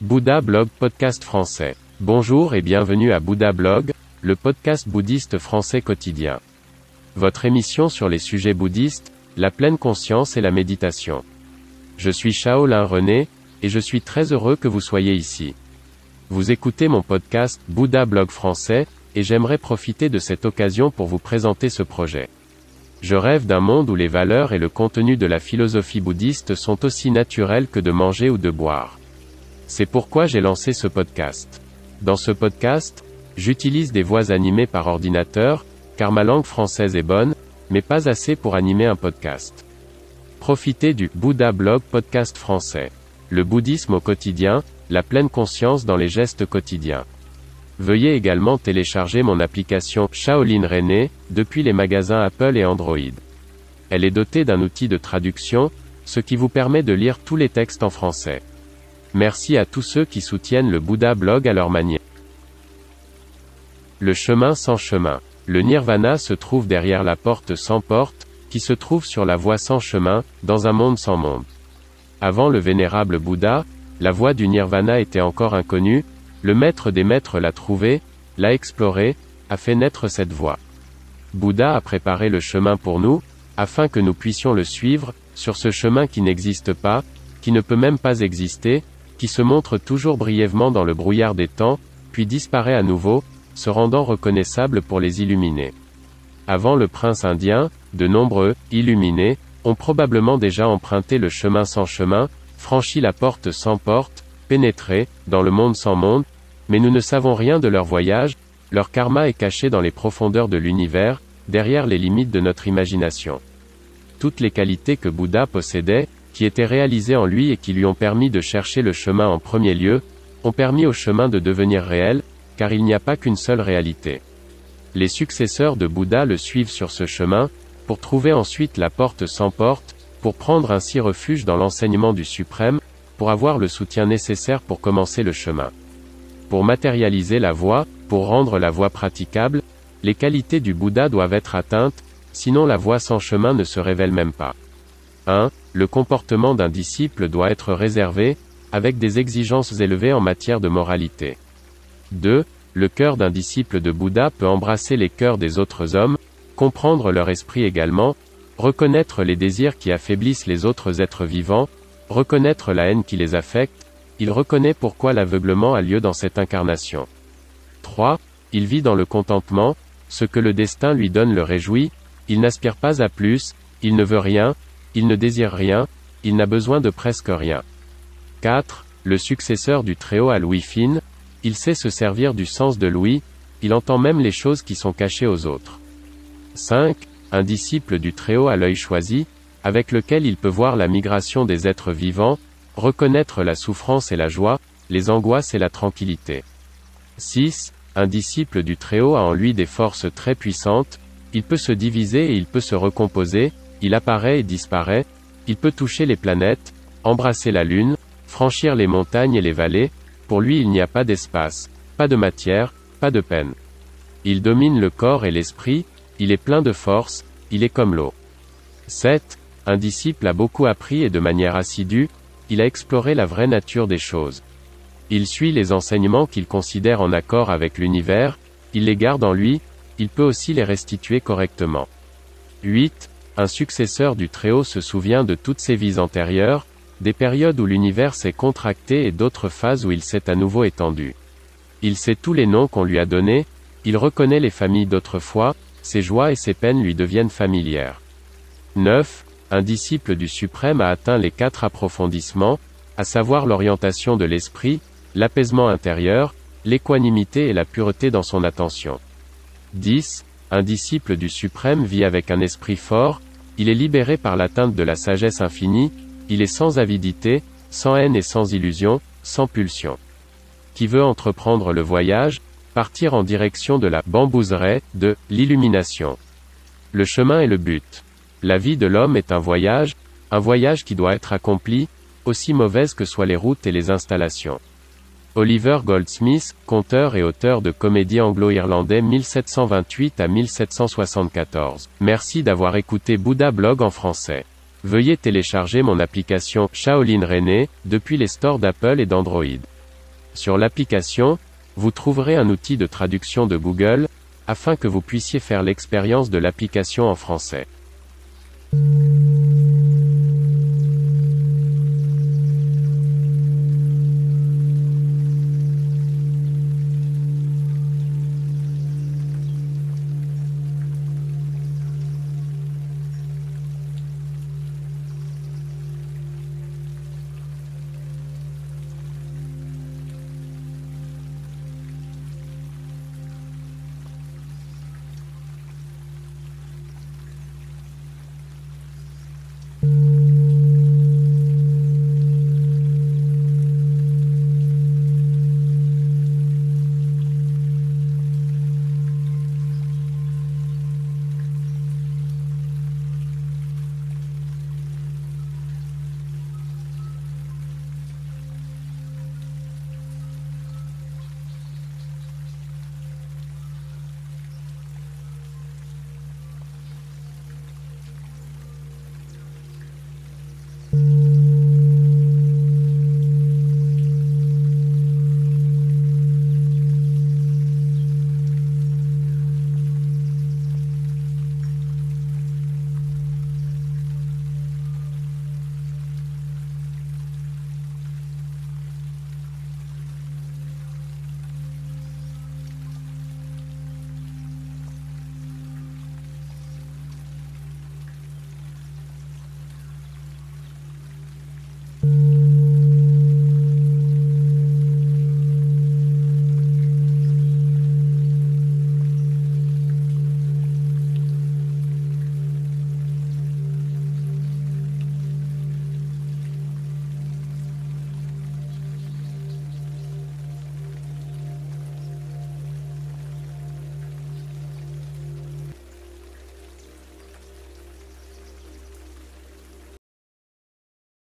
Bouddha Blog Podcast français. Bonjour et bienvenue à Bouddha Blog, le podcast bouddhiste français quotidien. Votre émission sur les sujets bouddhistes, la pleine conscience et la méditation. Je suis Shaolin René, et je suis très heureux que vous soyez ici. Vous écoutez mon podcast Bouddha Blog français, et j'aimerais profiter de cette occasion pour vous présenter ce projet. Je rêve d'un monde où les valeurs et le contenu de la philosophie bouddhiste sont aussi naturels que de manger ou de boire. C'est pourquoi j'ai lancé ce podcast. Dans ce podcast, j'utilise des voix animées par ordinateur, car ma langue française est bonne, mais pas assez pour animer un podcast. Profitez du Bouddha Blog podcast français. Le bouddhisme au quotidien, la pleine conscience dans les gestes quotidiens. Veuillez également télécharger mon application Shaolin René, depuis les magasins Apple et Android. Elle est dotée d'un outil de traduction, ce qui vous permet de lire tous les textes en français. Merci à tous ceux qui soutiennent le Bouddha blog à leur manière. Le chemin sans chemin. Le nirvana se trouve derrière la porte sans porte, qui se trouve sur la voie sans chemin, dans un monde sans monde. Avant le vénérable Bouddha, la voie du nirvana était encore inconnue, le maître des maîtres l'a trouvée, l'a explorée, a fait naître cette voie. Bouddha a préparé le chemin pour nous, afin que nous puissions le suivre, sur ce chemin qui n'existe pas, qui ne peut même pas exister, qui se montre toujours brièvement dans le brouillard des temps, puis disparaît à nouveau, se rendant reconnaissable pour les illuminés. Avant le prince indien, de nombreux, illuminés, ont probablement déjà emprunté le chemin sans chemin, franchi la porte sans porte, pénétré, dans le monde sans monde, mais nous ne savons rien de leur voyage, leur karma est caché dans les profondeurs de l'univers, derrière les limites de notre imagination. Toutes les qualités que Bouddha possédait, qui étaient réalisées en lui et qui lui ont permis de chercher le chemin en premier lieu, ont permis au chemin de devenir réel, car il n'y a pas qu'une seule réalité. Les successeurs de Bouddha le suivent sur ce chemin, pour trouver ensuite la porte sans porte, pour prendre ainsi refuge dans l'enseignement du suprême, pour avoir le soutien nécessaire pour commencer le chemin. Pour matérialiser la voie, pour rendre la voie praticable, les qualités du Bouddha doivent être atteintes, sinon la voie sans chemin ne se révèle même pas. 1. Le comportement d'un disciple doit être réservé, avec des exigences élevées en matière de moralité. 2. Le cœur d'un disciple de Bouddha peut embrasser les cœurs des autres hommes, comprendre leur esprit également, reconnaître les désirs qui affaiblissent les autres êtres vivants, reconnaître la haine qui les affecte, il reconnaît pourquoi l'aveuglement a lieu dans cette incarnation. 3. Il vit dans le contentement, ce que le destin lui donne le réjouit, il n'aspire pas à plus, il ne veut rien, il ne désire rien, il n'a besoin de presque rien. 4. Le successeur du Très-Haut à Louis Fine, il sait se servir du sens de Louis, il entend même les choses qui sont cachées aux autres. 5. Un disciple du Très-Haut à l'œil choisi, avec lequel il peut voir la migration des êtres vivants, reconnaître la souffrance et la joie, les angoisses et la tranquillité. 6. Un disciple du Très-Haut a en lui des forces très puissantes, il peut se diviser et il peut se recomposer, il apparaît et disparaît, il peut toucher les planètes, embrasser la Lune, franchir les montagnes et les vallées, pour lui il n'y a pas d'espace, pas de matière, pas de peine. Il domine le corps et l'esprit, il est plein de force, il est comme l'eau. 7. Un disciple a beaucoup appris et de manière assidue, il a exploré la vraie nature des choses. Il suit les enseignements qu'il considère en accord avec l'univers, il les garde en lui, il peut aussi les restituer correctement. 8. Un successeur du Très-Haut se souvient de toutes ses vies antérieures, des périodes où l'univers s'est contracté et d'autres phases où il s'est à nouveau étendu. Il sait tous les noms qu'on lui a donnés, il reconnaît les familles d'autrefois, ses joies et ses peines lui deviennent familières. 9. Un disciple du suprême a atteint les quatre approfondissements, à savoir l'orientation de l'esprit, l'apaisement intérieur, l'équanimité et la pureté dans son attention. 10. Un disciple du suprême vit avec un esprit fort, il est libéré par l'atteinte de la sagesse infinie, il est sans avidité, sans haine et sans illusion, sans pulsion. Qui veut entreprendre le voyage, partir en direction de la bambouseraie, de l'illumination. Le chemin est le but. La vie de l'homme est un voyage, un voyage qui doit être accompli, aussi mauvaise que soient les routes et les installations. Oliver Goldsmith, conteur et auteur de comédie anglo-irlandais 1728 à 1774. Merci d'avoir écouté Bouddha Blog en français. Veuillez télécharger mon application Shaolin René, depuis les stores d'Apple et d'Android. Sur l'application, vous trouverez un outil de traduction de Google, afin que vous puissiez faire l'expérience de l'application en français.